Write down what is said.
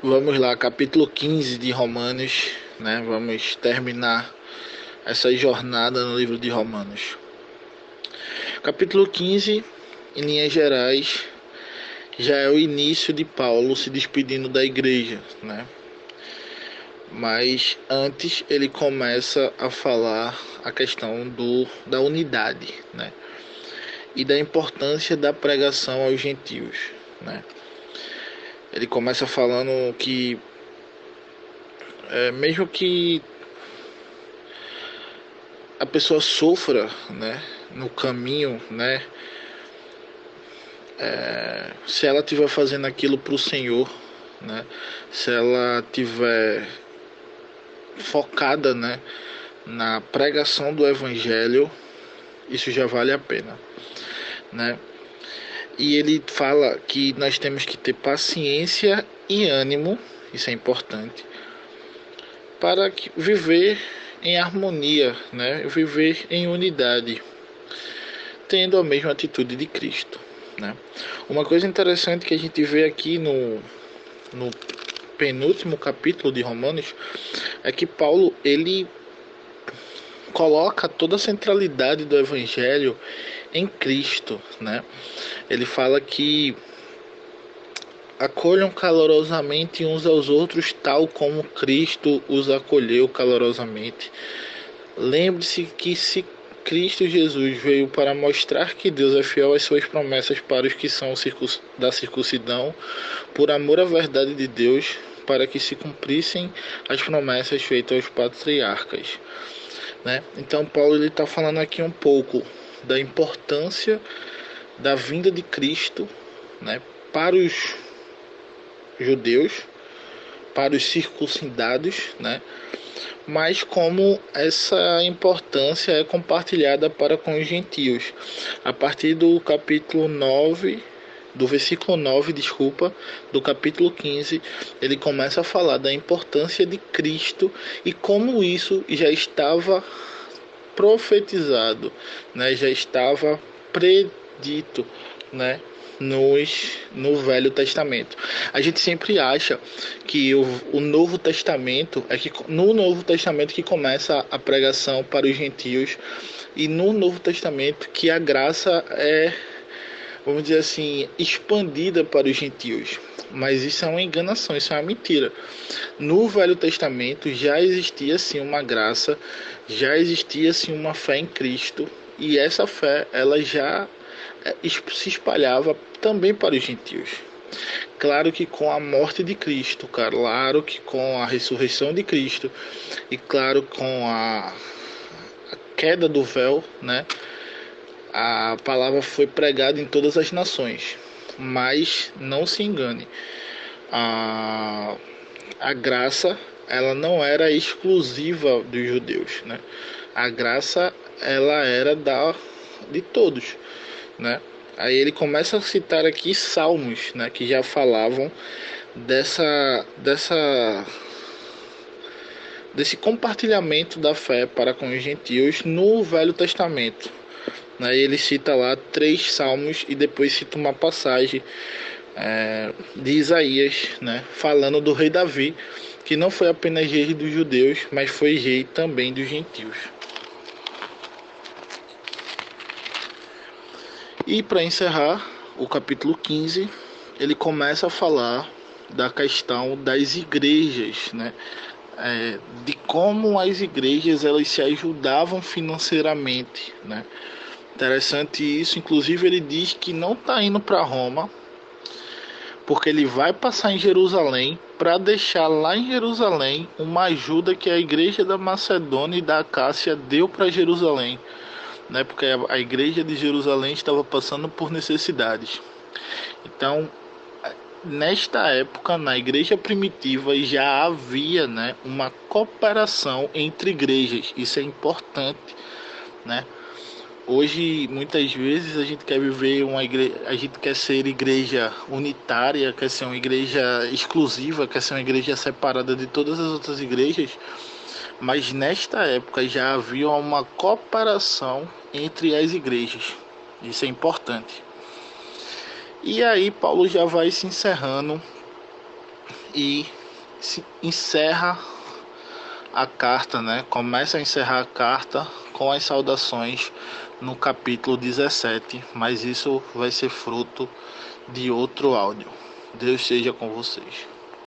Vamos lá, capítulo 15 de Romanos, né? Vamos terminar essa jornada no livro de Romanos. Capítulo 15, em linhas gerais, já é o início de Paulo se despedindo da igreja, né? Mas antes ele começa a falar a questão do, da unidade, né? E da importância da pregação aos gentios, né? Ele começa falando que é, mesmo que a pessoa sofra, né, no caminho, né, é, se ela estiver fazendo aquilo para o Senhor, né, se ela tiver focada, né, na pregação do Evangelho, isso já vale a pena, né? E ele fala que nós temos que ter paciência e ânimo, isso é importante, para viver em harmonia, né? viver em unidade, tendo a mesma atitude de Cristo. Né? Uma coisa interessante que a gente vê aqui no, no penúltimo capítulo de Romanos é que Paulo ele coloca toda a centralidade do evangelho em Cristo, né? Ele fala que acolham calorosamente uns aos outros, tal como Cristo os acolheu calorosamente. Lembre-se que se Cristo Jesus veio para mostrar que Deus é fiel às suas promessas para os que são da circuncidão, por amor à verdade de Deus, para que se cumprissem as promessas feitas aos patriarcas. Né? Então Paulo está falando aqui um pouco da importância da vinda de Cristo né, para os judeus, para os circuncidados, né, mas como essa importância é compartilhada para com os gentios. A partir do capítulo 9, do versículo 9, desculpa, do capítulo 15, ele começa a falar da importância de Cristo e como isso já estava profetizado, né? já estava predito né? Nos, no Velho Testamento. A gente sempre acha que o, o Novo Testamento é que no Novo Testamento que começa a pregação para os gentios e no Novo Testamento que a graça é, vamos dizer assim, expandida para os gentios. Mas isso é uma enganação, isso é uma mentira. No Velho Testamento já existia sim uma graça, já existia sim uma fé em Cristo e essa fé ela já é, se espalhava também para os gentios. Claro que com a morte de Cristo, claro que com a ressurreição de Cristo e claro com a queda do véu, né? A palavra foi pregada em todas as nações. Mas não se engane, a, a graça ela não era exclusiva dos judeus, né? A graça ela era da de todos, né? Aí ele começa a citar aqui salmos, né, que já falavam dessa dessa desse compartilhamento da fé para com os gentios no Velho Testamento. Ele cita lá três salmos e depois cita uma passagem é, de Isaías, né? falando do rei Davi, que não foi apenas rei dos judeus, mas foi rei também dos gentios. E para encerrar o capítulo 15, ele começa a falar da questão das igrejas, né? É, de como as igrejas elas se ajudavam financeiramente, né? Interessante isso. Inclusive, ele diz que não está indo para Roma, porque ele vai passar em Jerusalém para deixar lá em Jerusalém uma ajuda que a igreja da Macedônia e da Acácia deu para Jerusalém, né? Porque a igreja de Jerusalém estava passando por necessidades. Então, nesta época, na igreja primitiva, já havia, né, uma cooperação entre igrejas. Isso é importante, né? Hoje, muitas vezes, a gente quer viver uma igreja, a gente quer ser igreja unitária, quer ser uma igreja exclusiva, quer ser uma igreja separada de todas as outras igrejas, mas nesta época já havia uma cooperação entre as igrejas. Isso é importante. E aí Paulo já vai se encerrando e se encerra a carta, né? Começa a encerrar a carta com as saudações no capítulo 17, mas isso vai ser fruto de outro áudio. Deus seja com vocês.